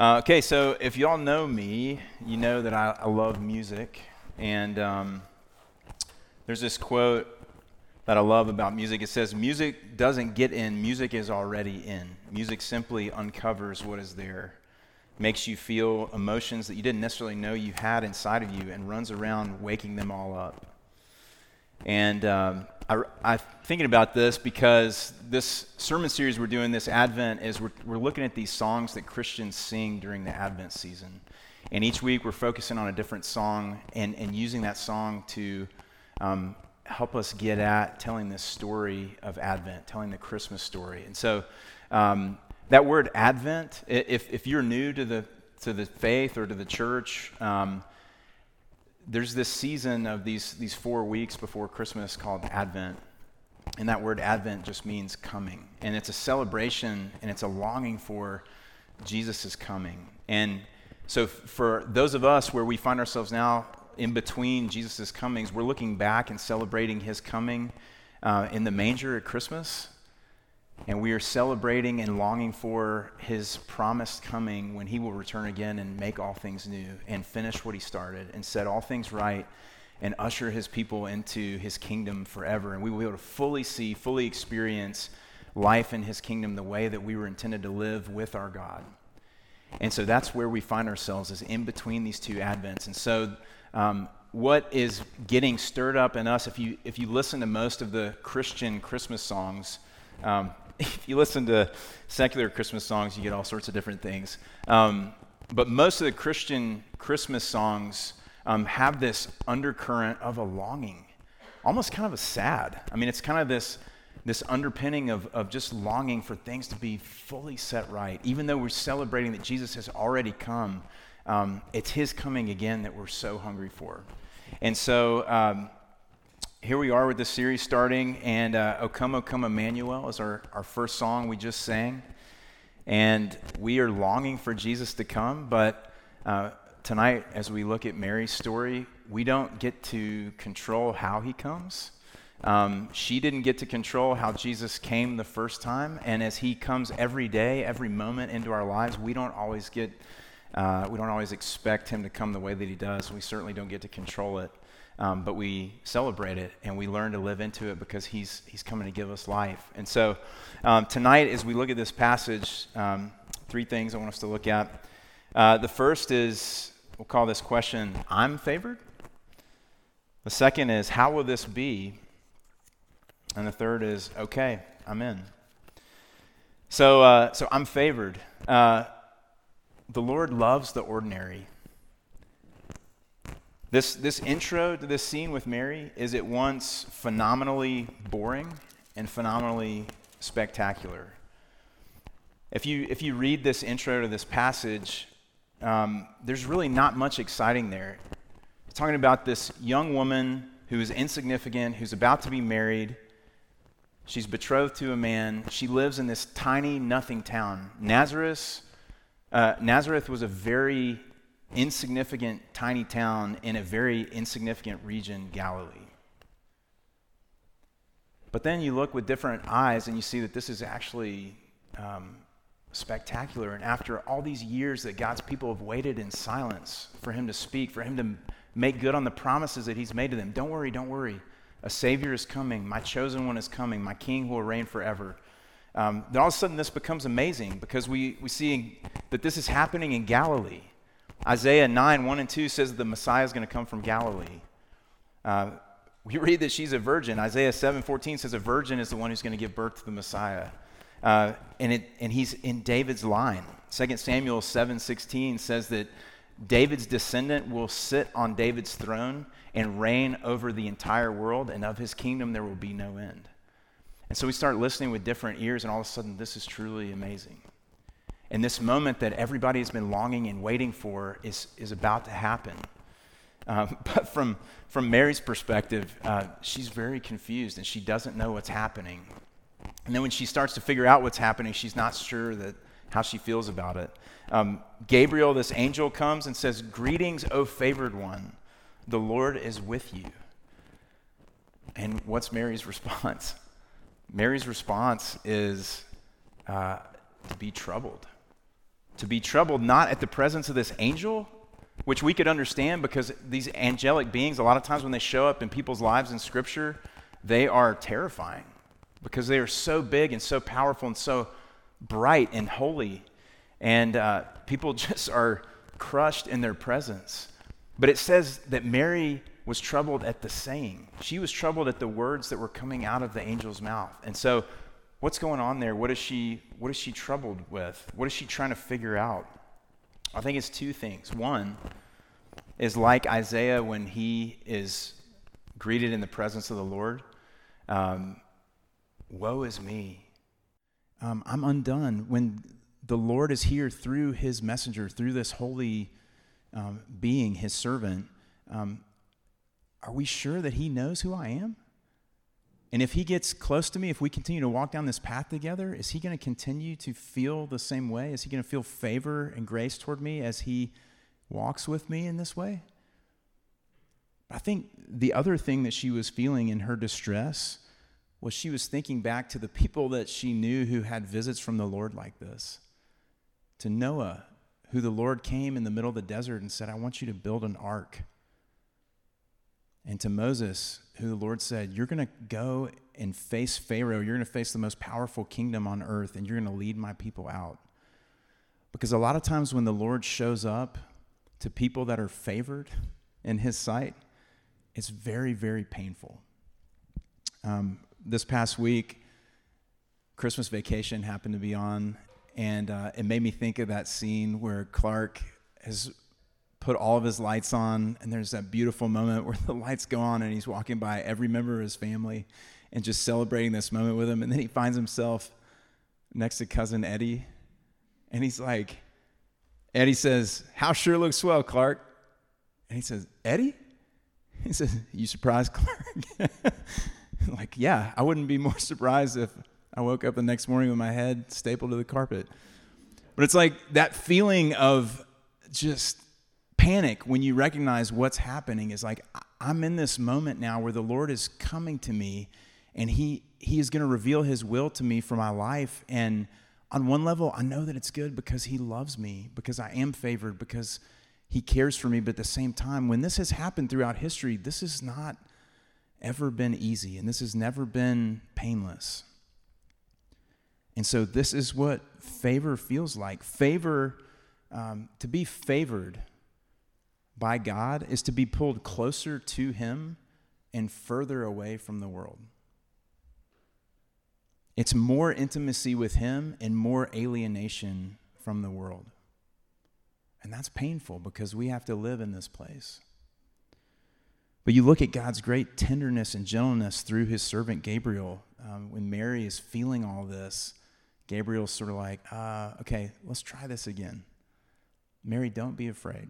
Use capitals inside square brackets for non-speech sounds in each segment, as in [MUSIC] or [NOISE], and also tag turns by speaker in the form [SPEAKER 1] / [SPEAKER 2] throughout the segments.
[SPEAKER 1] Uh, okay, so if y'all know me, you know that I, I love music. And um, there's this quote that I love about music. It says, Music doesn't get in, music is already in. Music simply uncovers what is there, makes you feel emotions that you didn't necessarily know you had inside of you, and runs around waking them all up. And um, I, I'm thinking about this because this sermon series we're doing this Advent is we're, we're looking at these songs that Christians sing during the Advent season. And each week we're focusing on a different song and, and using that song to um, help us get at telling this story of Advent, telling the Christmas story. And so um, that word Advent, if, if you're new to the, to the faith or to the church, um, there's this season of these, these four weeks before Christmas called Advent. And that word Advent just means coming. And it's a celebration and it's a longing for Jesus' coming. And so, for those of us where we find ourselves now in between Jesus' comings, we're looking back and celebrating his coming uh, in the manger at Christmas. And we are celebrating and longing for his promised coming when he will return again and make all things new and finish what he started and set all things right and usher his people into his kingdom forever. And we will be able to fully see, fully experience life in his kingdom the way that we were intended to live with our God. And so that's where we find ourselves is in between these two advents. And so um, what is getting stirred up in us, if you, if you listen to most of the Christian Christmas songs, um, if [LAUGHS] you listen to secular Christmas songs, you get all sorts of different things. Um, but most of the Christian Christmas songs um, have this undercurrent of a longing, almost kind of a sad. I mean, it's kind of this, this underpinning of, of just longing for things to be fully set right. Even though we're celebrating that Jesus has already come, um, it's his coming again that we're so hungry for. And so, um, here we are with this series starting, and uh, O Come, O Come Emmanuel is our, our first song we just sang. And we are longing for Jesus to come, but uh, tonight, as we look at Mary's story, we don't get to control how he comes. Um, she didn't get to control how Jesus came the first time, and as he comes every day, every moment into our lives, we don't always get, uh, we don't always expect him to come the way that he does. We certainly don't get to control it. Um, but we celebrate it and we learn to live into it because he's, he's coming to give us life. And so um, tonight, as we look at this passage, um, three things I want us to look at. Uh, the first is we'll call this question I'm favored. The second is how will this be? And the third is okay, I'm in. So, uh, so I'm favored. Uh, the Lord loves the ordinary. This, this intro to this scene with Mary is at once phenomenally boring and phenomenally spectacular. If you, if you read this intro to this passage, um, there's really not much exciting there. It's talking about this young woman who is insignificant, who's about to be married. She's betrothed to a man. She lives in this tiny, nothing town. Nazareth, uh, Nazareth was a very insignificant, tiny town in a very insignificant region, Galilee. But then you look with different eyes and you see that this is actually um, spectacular. And after all these years that God's people have waited in silence for Him to speak, for Him to make good on the promises that He's made to them, don't worry, don't worry. A Savior is coming. My chosen one is coming. My King who will reign forever. Um, then all of a sudden, this becomes amazing because we, we see that this is happening in Galilee. Isaiah 9, 1 and 2 says the Messiah is going to come from Galilee. Uh, we read that she's a virgin. Isaiah 7, 14 says a virgin is the one who's going to give birth to the Messiah. Uh, and, it, and he's in David's line. 2 Samuel 7, 16 says that David's descendant will sit on David's throne and reign over the entire world, and of his kingdom there will be no end. And so we start listening with different ears, and all of a sudden, this is truly amazing. And this moment that everybody has been longing and waiting for is, is about to happen. Um, [LAUGHS] but from, from Mary's perspective, uh, she's very confused and she doesn't know what's happening. And then when she starts to figure out what's happening, she's not sure that how she feels about it. Um, Gabriel, this angel, comes and says, Greetings, O favored one, the Lord is with you. And what's Mary's [LAUGHS] response? Mary's response is uh, to be troubled to be troubled not at the presence of this angel, which we could understand because these angelic beings, a lot of times when they show up in people's lives in Scripture, they are terrifying because they are so big and so powerful and so bright and holy. And uh, people [LAUGHS] just are crushed in their presence. But it says that Mary was troubled at the saying. She was troubled at the words that were coming out of the angel's mouth. And so, what's going on there? What is she what is she troubled with? What is she trying to figure out? I think it's two things. One is like Isaiah when he is greeted in the presence of the Lord. Um, Woe is me. Um, I'm undone. When the Lord is here through his messenger, through this holy um, being, his servant, um, are we sure that he knows who I am? And if he gets close to me, if we continue to walk down this path together, is he going to continue to feel the same way? Is he going to feel favor and grace toward me as he walks with me in this way? I think the other thing that she was feeling in her distress was she was thinking back to the people that she knew who had visits from the Lord like this. To Noah, who the Lord came in the middle of the desert and said, I want you to build an ark and to Moses, who the Lord said, You're going to go and face Pharaoh. You're going to face the most powerful kingdom on earth, and you're going to lead my people out. Because a lot of times when the Lord shows up to people that are favored in his sight, it's very, very painful. Um, this past week, Christmas vacation happened to be on, and uh, it made me think of that scene where Clark has put all of his lights on, and there's that beautiful moment where [LAUGHS] the lights go on, and he's walking by every member of his family and just celebrating this moment with him. And then he finds himself next to cousin Eddie, and he's like, Eddie says, How sure looks swell, Clark. And he says, Eddie? [LAUGHS] He says, You surprised, Clark? [LAUGHS] like, yeah, I wouldn't be more surprised if I woke up the next morning with my head stapled to the carpet. But it's like that feeling of just panic when you recognize what's happening is like I'm in this moment now where the Lord is coming to me and he he is going to reveal his will to me for my life. And on one level I know that it's good because he loves me because I am favored because he cares for me. But at the same time when this has happened throughout history this has not ever been easy and this has never been painless. And so this is what favor feels like. Favor um, to be favored by God is to be pulled closer to Him and further away from the world. It's more intimacy with Him and more alienation from the world. And that's painful because we have to live in this place. But you look at God's great tenderness and gentleness through his servant Gabriel. Um, when Mary is feeling all this, Gabriel's sort of like, uh, okay, let's try this again. Mary, don't be afraid.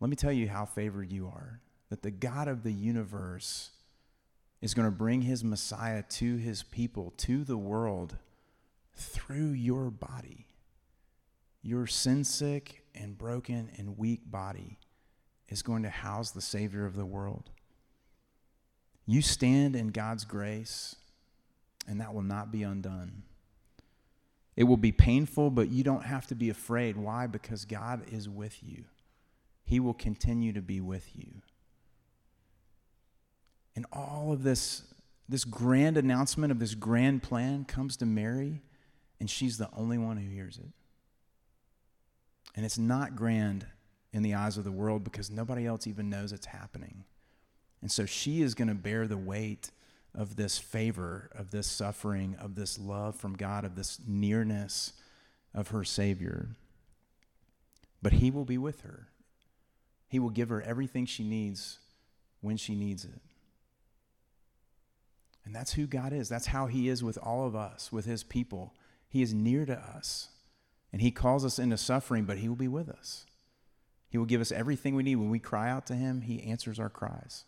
[SPEAKER 1] Let me tell you how favored you are that the God of the universe is going to bring his Messiah to his people, to the world, through your body. Your sin sick and broken and weak body is going to house the Savior of the world. You stand in God's grace, and that will not be undone. It will be painful, but you don't have to be afraid. Why? Because God is with you. He will continue to be with you. And all of this, this grand announcement of this grand plan comes to Mary, and she's the only one who hears it. And it's not grand in the eyes of the world because nobody else even knows it's happening. And so she is going to bear the weight of this favor, of this suffering, of this love from God, of this nearness of her Savior. But He will be with her. He will give her everything she needs when she needs it. And that's who God is. That's how He is with all of us, with His people. He is near to us. And He calls us into suffering, but He will be with us. He will give us everything we need. When we cry out to Him, He answers our cries.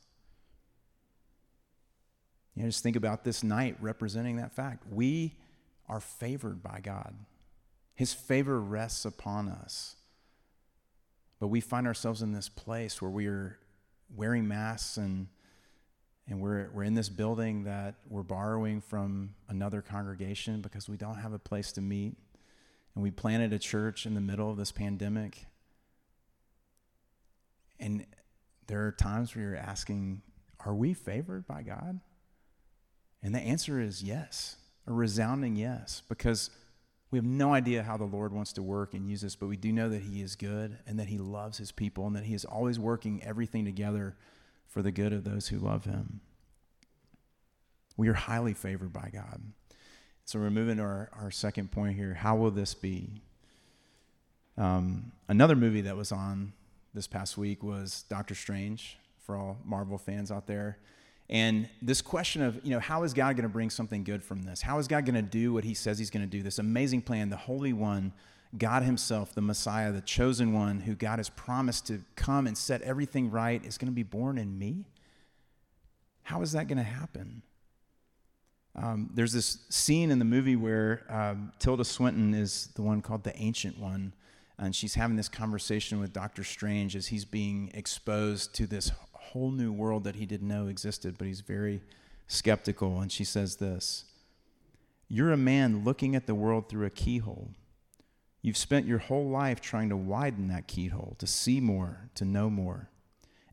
[SPEAKER 1] You know, just think about this night representing that fact. We are favored by God, His favor rests upon us. But we find ourselves in this place where we are wearing masks and and we're, we're in this building that we're borrowing from another congregation because we don't have a place to meet. and we planted a church in the middle of this pandemic. And there are times where you're asking, are we favored by God? And the answer is yes, a resounding yes, because we have no idea how the Lord wants to work and use us, but we do know that He is good and that He loves His people and that He is always working everything together for the good of those who love Him. We are highly favored by God. So we're moving to our, our second point here. How will this be? Um, another movie that was on this past week was Doctor Strange for all Marvel fans out there. And this question of, you know, how is God going to bring something good from this? How is God going to do what he says he's going to do? This amazing plan, the Holy One, God himself, the Messiah, the chosen one who God has promised to come and set everything right is going to be born in me? How is that going to happen? Um, there's this scene in the movie where um, Tilda Swinton is the one called the Ancient One, and she's having this conversation with Doctor Strange as he's being exposed to this whole new world that he didn't know existed, but he's very skeptical. And she says this You're a man looking at the world through a keyhole. You've spent your whole life trying to widen that keyhole, to see more, to know more.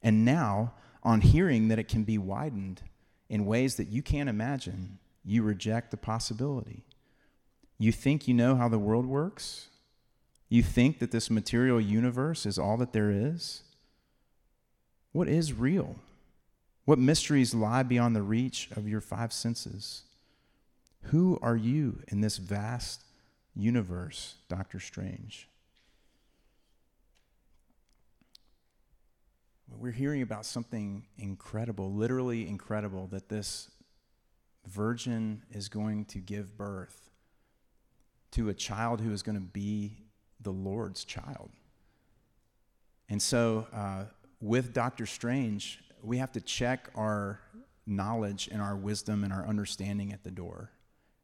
[SPEAKER 1] And now, on hearing that it can be widened in ways that you can't imagine, you reject the possibility. You think you know how the world works? You think that this material universe is all that there is? What is real? What mysteries lie beyond the reach of your five senses? Who are you in this vast universe, Doctor Strange? We're hearing about something incredible, literally incredible, that this virgin is going to give birth to a child who is going to be the Lord's child. And so, uh, with Doctor Strange, we have to check our knowledge and our wisdom and our understanding at the door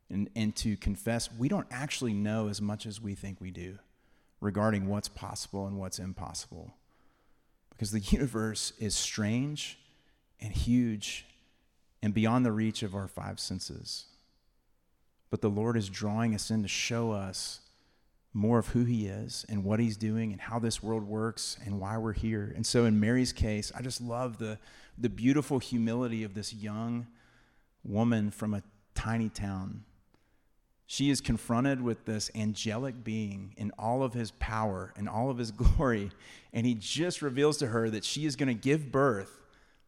[SPEAKER 1] and, and to confess we don't actually know as much as we think we do regarding what's possible and what's impossible. Because the [LAUGHS] universe is strange and huge and beyond the reach of our five senses. But the Lord is drawing us in to show us more of who he is and what he's doing and how this world works and why we're here. And so in Mary's case, I just love the, the beautiful humility of this young woman from a tiny town. She is confronted with this angelic being in all of his power and all of his [LAUGHS] glory. And he just reveals to her that she is going to give birth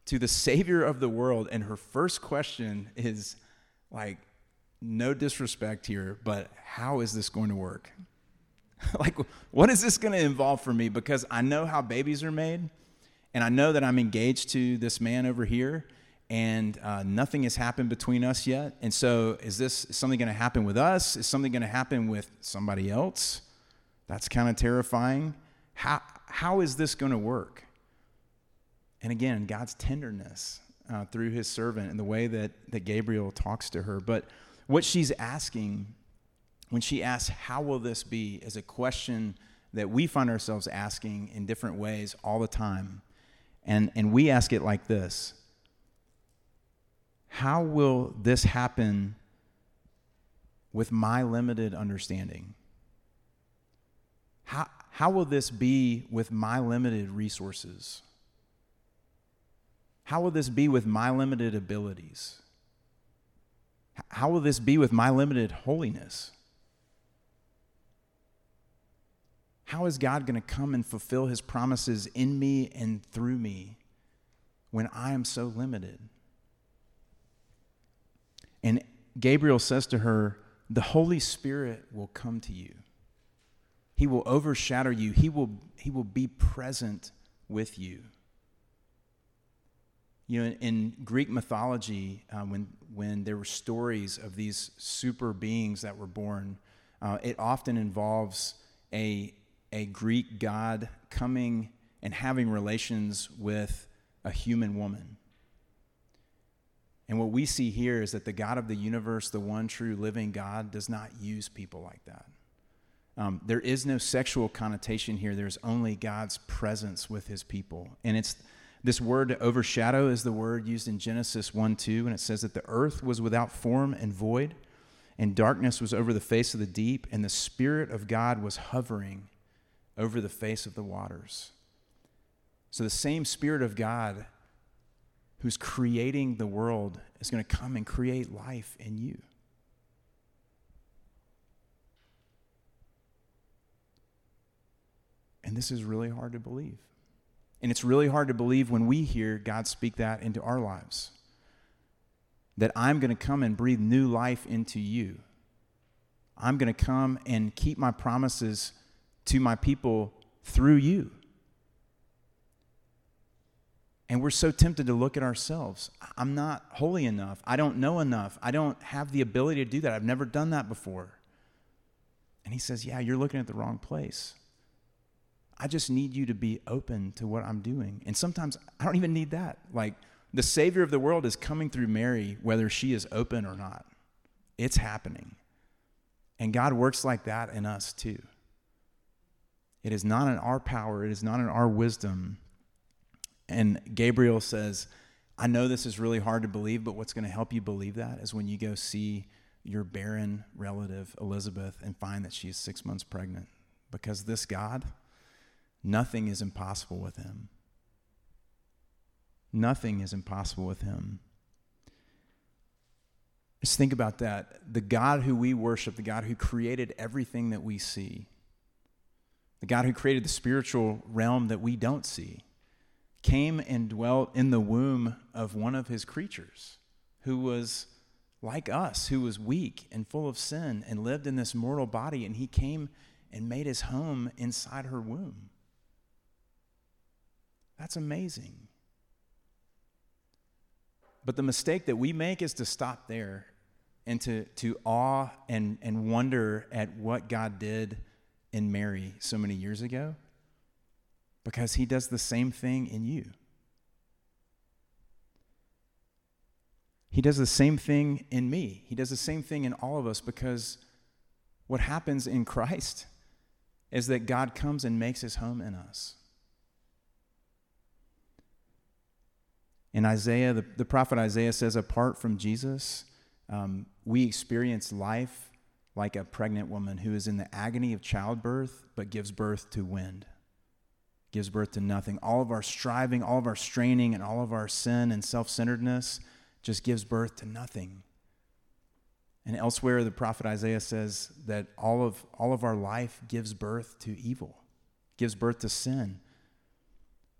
[SPEAKER 1] to the Savior of the world. And her first question is like, no disrespect here, but how is this going to work? [LAUGHS] like, what is this going to involve for me? Because I know how babies are made, and I know that I'm engaged to this man over here, and uh, nothing has happened between us yet. And so, is this is something going to happen with us? Is something going to happen with somebody else? That's kind of terrifying. How, how is this going to work? And again, God's tenderness uh, through his servant and the way that, that Gabriel talks to her. But what she's asking when she asks, How will this be? is a question that we find ourselves asking in different ways all the time. And, and we ask it like this How will this happen with my limited understanding? How, how will this be with my limited resources? How will this be with my limited abilities? How will this be with my limited holiness? How is God going to come and fulfill his promises in me and through me when I am so limited? And Gabriel says to her, The Holy Spirit will come to you. He will overshadow you. He will, he will be present with you. You know, in, in Greek mythology, uh, when, when there were stories of these super beings that were born, uh, it often involves a, a Greek god coming and having relations with a human woman. And what we see here is that the God of the universe, the one true living God, does not use people like that. Um, there is no sexual connotation here. There's only God's presence with his people. And it's this word to overshadow is the word used in Genesis 1 2, and it says that the earth was without form and void, and darkness was over the face of the deep, and the Spirit of God was hovering over the face of the waters. So the same Spirit of God who's creating the world is going to come and create life in you. And this is really hard to believe. And it's really hard to believe when we hear God speak that into our lives. That I'm going to come and breathe new life into you. I'm going to come and keep my promises to my people through you. And we're so tempted to look at ourselves. I'm not holy enough. I don't know enough. I don't have the ability to do that. I've never done that before. And he says, Yeah, you're looking at the wrong place. I just need you to be open to what I'm doing. And sometimes I don't even need that. Like the Savior of the world is coming through Mary, whether she is open or not. It's happening. And God works like that in us too. It is not in our power, it is not in our wisdom. And Gabriel says, I know this is really hard to believe, but what's going to help you believe that is when you go see your barren relative, Elizabeth, and find that she's six months pregnant. Because this God, Nothing is impossible with him. Nothing is impossible with him. Just think about that. The God who we worship, the God who created everything that we see, the God who created the spiritual realm that we don't see, came and dwelt in the womb of one of his creatures who was like us, who was weak and full of sin and lived in this mortal body, and he came and made his home inside her womb. That's amazing. But the mistake that we make is to stop there and to, to awe and, and wonder at what God did in Mary so many years ago because he does the same thing in you. He does the same thing in me. He does the same thing in all of us because what happens in Christ is that God comes and makes his home in us. In Isaiah, the, the prophet Isaiah says, apart from Jesus, um, we experience life like a pregnant woman who is in the agony of childbirth but gives birth to wind, gives birth to nothing. All of our striving, all of our straining, and all of our sin and self centeredness just gives birth to nothing. And elsewhere, the prophet Isaiah says that all of, all of our life gives birth to evil, gives birth to sin.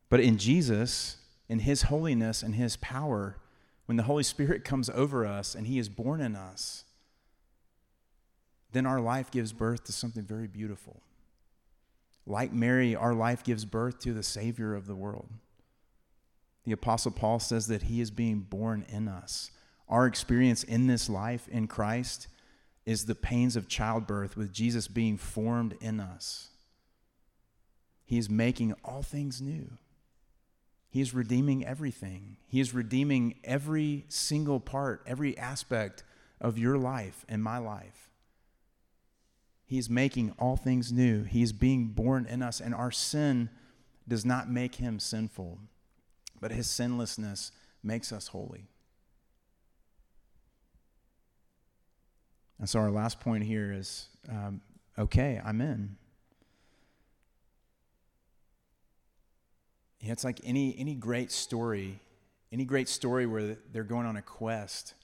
[SPEAKER 1] But in Jesus, in His holiness and His power, when the Holy Spirit comes over us and He is born in us, then our life gives birth to something very beautiful. Like Mary, our life gives birth to the Savior of the world. The Apostle Paul says that He is being born in us. Our experience in this life in Christ is the pains of childbirth with Jesus being formed in us. He is making all things new. He is redeeming everything. He is redeeming every single part, every aspect of your life and my life. He's making all things new. He's being born in us, and our sin does not make him sinful, but his sinlessness makes us holy. And so, our last point here is um, okay, I'm in. Know, it's like any, any great story, any great story where they're going on a quest,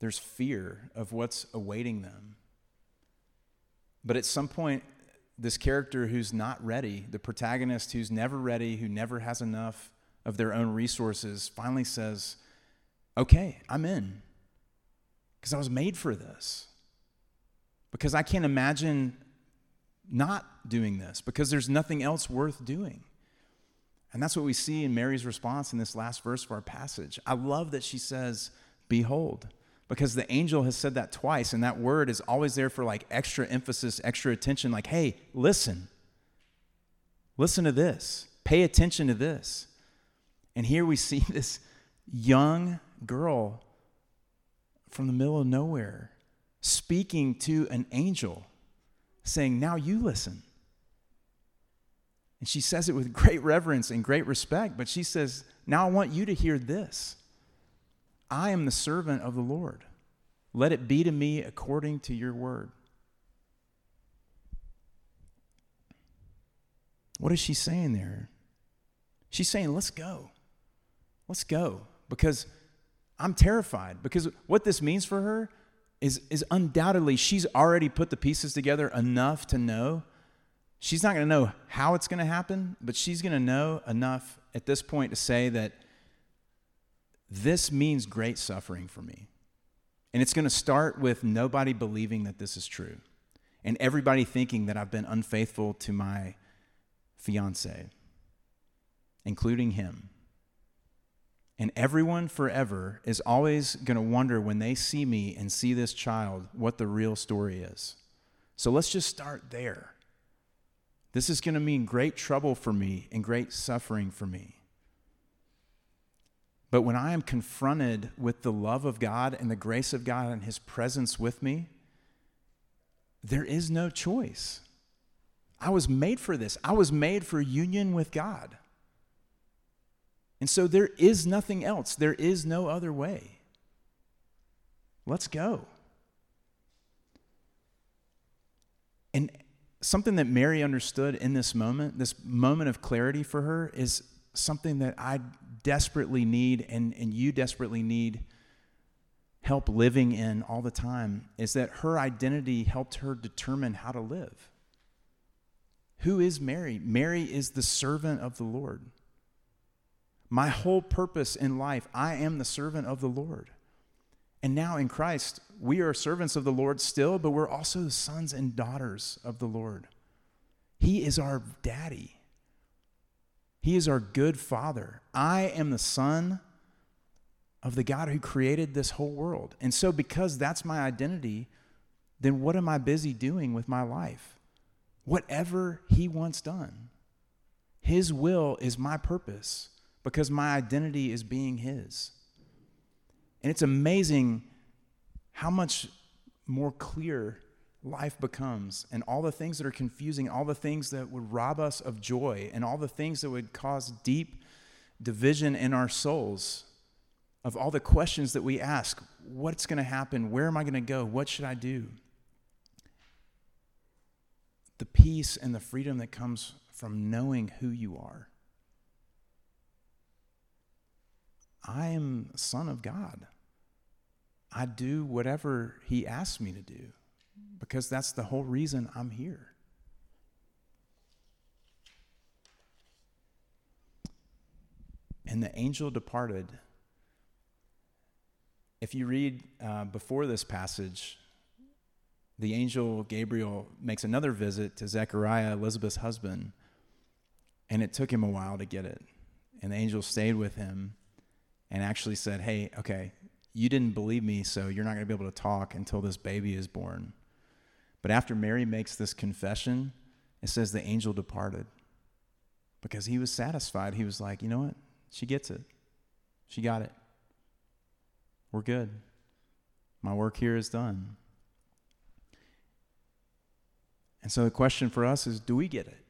[SPEAKER 1] there's fear of what's awaiting them. But at some point, this character who's not ready, the protagonist who's never ready, who never has enough of their own resources, finally says, Okay, I'm in. Because I was made for this. Because I can't imagine not doing this, because there's nothing else worth doing. And that's what we see in Mary's response in this last verse of our passage. I love that she says, Behold, because the angel has said that twice, and that word is always there for like extra emphasis, extra attention, like, hey, listen. Listen to this. Pay attention to this. And here we see [LAUGHS] this young girl from the middle of nowhere speaking to an angel, saying, Now you listen. And she says it with [LAUGHS] great reverence and great respect, but she says, Now I want you to hear this. I am the servant of the Lord. Let it be to me according to your word. What is she saying there? She's saying, let's go. Let's go. Because I'm terrified. Because what this means for her is, is undoubtedly she's already put the pieces together enough to know. She's not going to know how it's going to happen, but she's going to know enough at this point to say that this means great suffering for me. And it's going to start with nobody believing that this is true and everybody thinking that I've been unfaithful to my fiance, including him. And everyone forever is always going to wonder when they see me and see this child what the real story is. So let's just start there. This is going to mean great trouble for me and great suffering for me. But when I am confronted with the love of God and the grace of God and His presence with me, there is no choice. I was made for this. I was made for union with God. And so there is nothing else, there is no other way. Let's go. And something that Mary understood in this moment, this moment of clarity for her, is something that I desperately need and, and you desperately need help living in all the time is that her identity helped her determine how to live. Who is Mary? Mary is the servant of the Lord. My whole purpose in life, I am the servant of the Lord. And now in Christ, we are servants of the Lord still, but we're also sons and daughters of the Lord. He is our daddy. He is our good father. I am the son of the God who created this whole world. And so, because that's my identity, then what am I busy doing with my life? Whatever He wants done. His will is my purpose because my identity is being His. And it's amazing how much more clear life becomes and all the things that are confusing, all the things that would rob us of joy, and all the things that would cause deep division in our souls, of all the questions that we ask what's going to happen? Where am I going to go? What should I do? The peace and the freedom that comes from knowing who you are. I am son of God. I do whatever he asks me to do because that's the whole reason I'm here. And the angel departed. If you read uh, before this passage, the angel Gabriel makes another visit to Zechariah, Elizabeth's husband, and it took him a while to get it. And the angel stayed with him and actually said, Hey, okay, you didn't believe me, so you're not going to be able to talk until this baby is born. But after Mary makes this confession, it says the angel departed because he was satisfied. He was like, you know what? She gets it. She got it. We're good. My work here is done. And so the question for us is do we get it?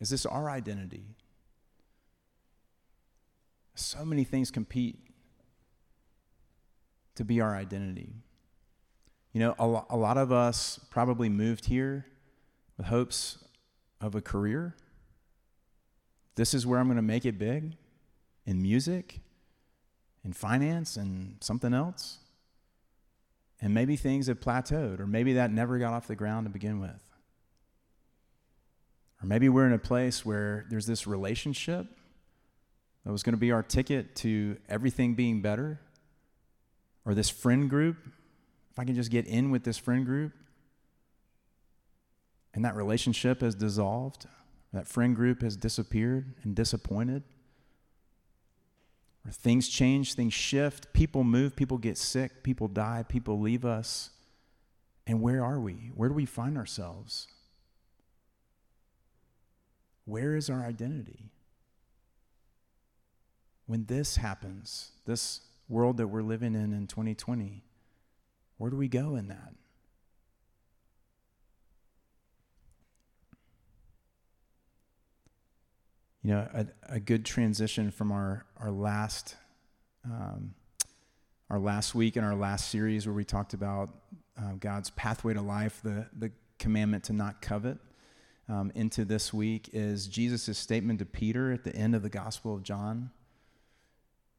[SPEAKER 1] Is this our identity? So many things compete to be our identity. You know, a, lo- a lot of us probably moved here with hopes of a career. This is where I'm going to make it big in music, in finance, and something else. And maybe things have plateaued, or maybe that never got off the ground to begin with. Or maybe we're in a place where there's this relationship that was going to be our ticket to everything being better, or this friend group if I can just get in with this friend group and that relationship has dissolved, that friend group has disappeared and disappointed, or things change, things shift, people move, people get sick, people die, people leave us. And where are we? Where do we find ourselves? Where is our identity? When this happens, this world that we're living in in 2020, where do we go in that? You know, a, a good transition from our, our last um, our last week in our last series where we talked about uh, God's pathway to life, the, the commandment to not covet, um, into this week is Jesus' statement to Peter at the end of the Gospel of John.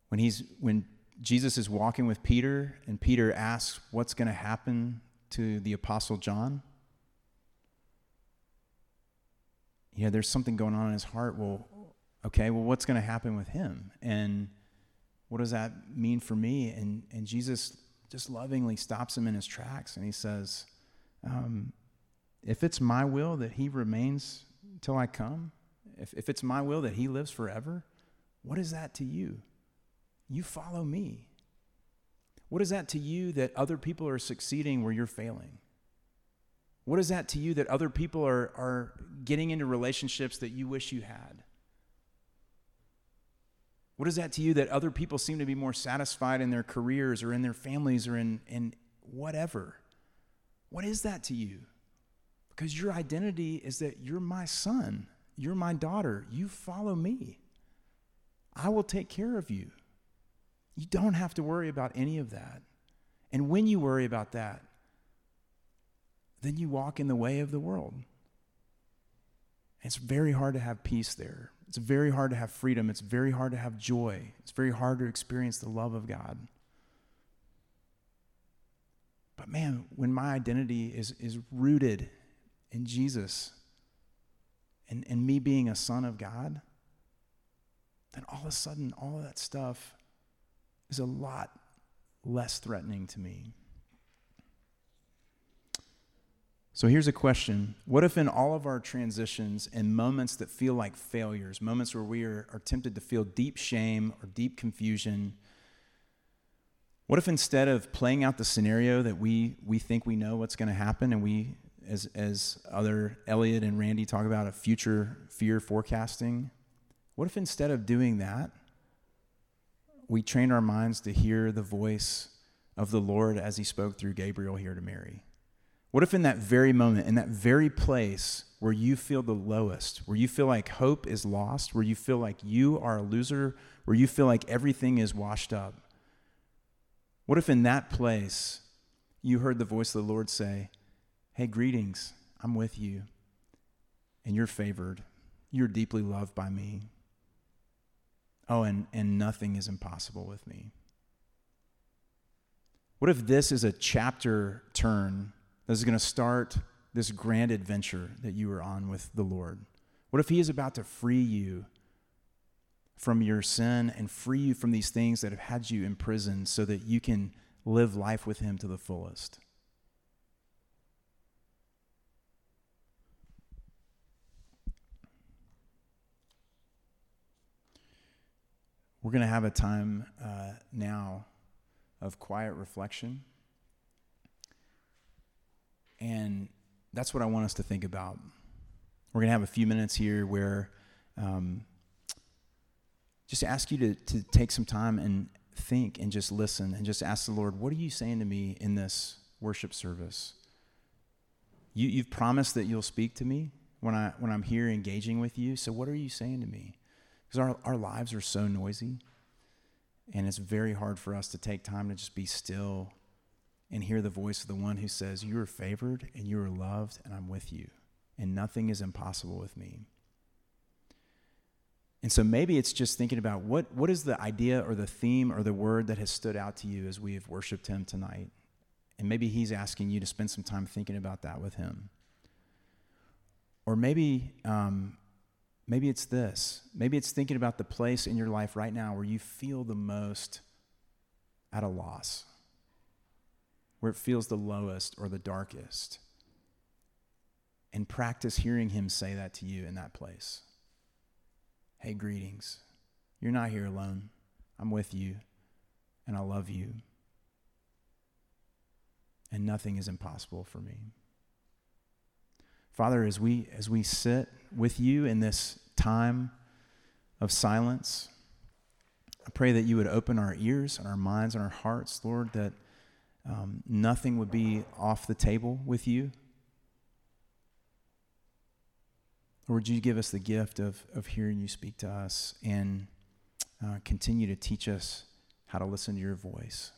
[SPEAKER 1] When, he's, when Jesus is walking with Peter and Peter asks what's going to happen to the Apostle John, You know, there's something going on in his heart. Well, okay, well, what's going to happen with him? And what does that mean for me? And, and Jesus just lovingly stops him in his tracks and he says, um, If it's my will that he remains till I come, if, if it's my will that he lives forever, what is that to you? You follow me. What is that to you that other people are succeeding where you're failing? What is that to you that other people are, are getting into relationships that you wish you had? What is that to you that other people seem to be more satisfied in their careers or in their families or in, in whatever? What is that to you? Because your identity is that you're my son, you're my daughter, you follow me. I will take care of you. You don't have to worry about any of that. And when you worry about that, then you walk in the way of the world. It's very hard to have peace there. It's very hard to have freedom. It's very hard to have joy. It's very hard to experience the love of God. But man, when my identity is, is rooted in Jesus and, and me being a son of God, then all of a sudden, all of that stuff is a lot less threatening to me. So here's a question What if, in all of our transitions and moments that feel like failures, moments where we are, are tempted to feel deep shame or deep confusion, what if instead of playing out the scenario that we, we think we know what's going to happen, and we, as, as other Elliot and Randy talk about, a future fear forecasting, what if instead of doing that, we train our minds to hear the voice of the Lord as he spoke through Gabriel here to Mary? What if in that very moment, in that very place where you feel the lowest, where you feel like hope is lost, where you feel like you are a loser, where you feel like everything is washed up, what if in that place you heard the voice of the Lord say, Hey, greetings, I'm with you, and you're favored, you're deeply loved by me. Oh, and, and nothing is impossible with me. What if this is a chapter turn this is going to start this grand adventure that you are on with the Lord? What if He is about to free you from your sin and free you from these things that have had you imprisoned so that you can live life with Him to the fullest? We're going to have a time uh, now of quiet reflection. And that's what I want us to think about. We're going to have a few minutes here where um, just ask you to, to take some time and think and just listen and just ask the Lord, what are you saying to me in this worship service? You, you've promised that you'll speak to me when, I, when I'm here engaging with you. So, what are you saying to me? Because our, our lives are so noisy, and it's very hard for us to take time to just be still and hear the voice of the one who says, You are favored and you are loved, and I'm with you, and nothing is impossible with me. And so maybe it's just thinking about what, what is the idea or the theme or the word that has stood out to you as we have worshiped him tonight. And maybe he's asking you to spend some time thinking about that with him. Or maybe, um, maybe it's this. Maybe it's thinking about the place in your life right now where you feel the most at a loss where it feels the lowest or the darkest. And practice hearing Him say that to you in that place. Hey, greetings. You're not here alone. I'm with you, and I love you. And nothing is impossible for me. Father, as we, as we sit with you in this time of silence, I pray that you would open our ears and our minds and our hearts, Lord, that um, nothing would be off the table with you? Lord, you give us the gift of, of hearing you speak to us and uh, continue to teach us how to listen to your voice?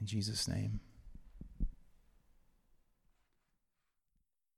[SPEAKER 1] In Jesus' name.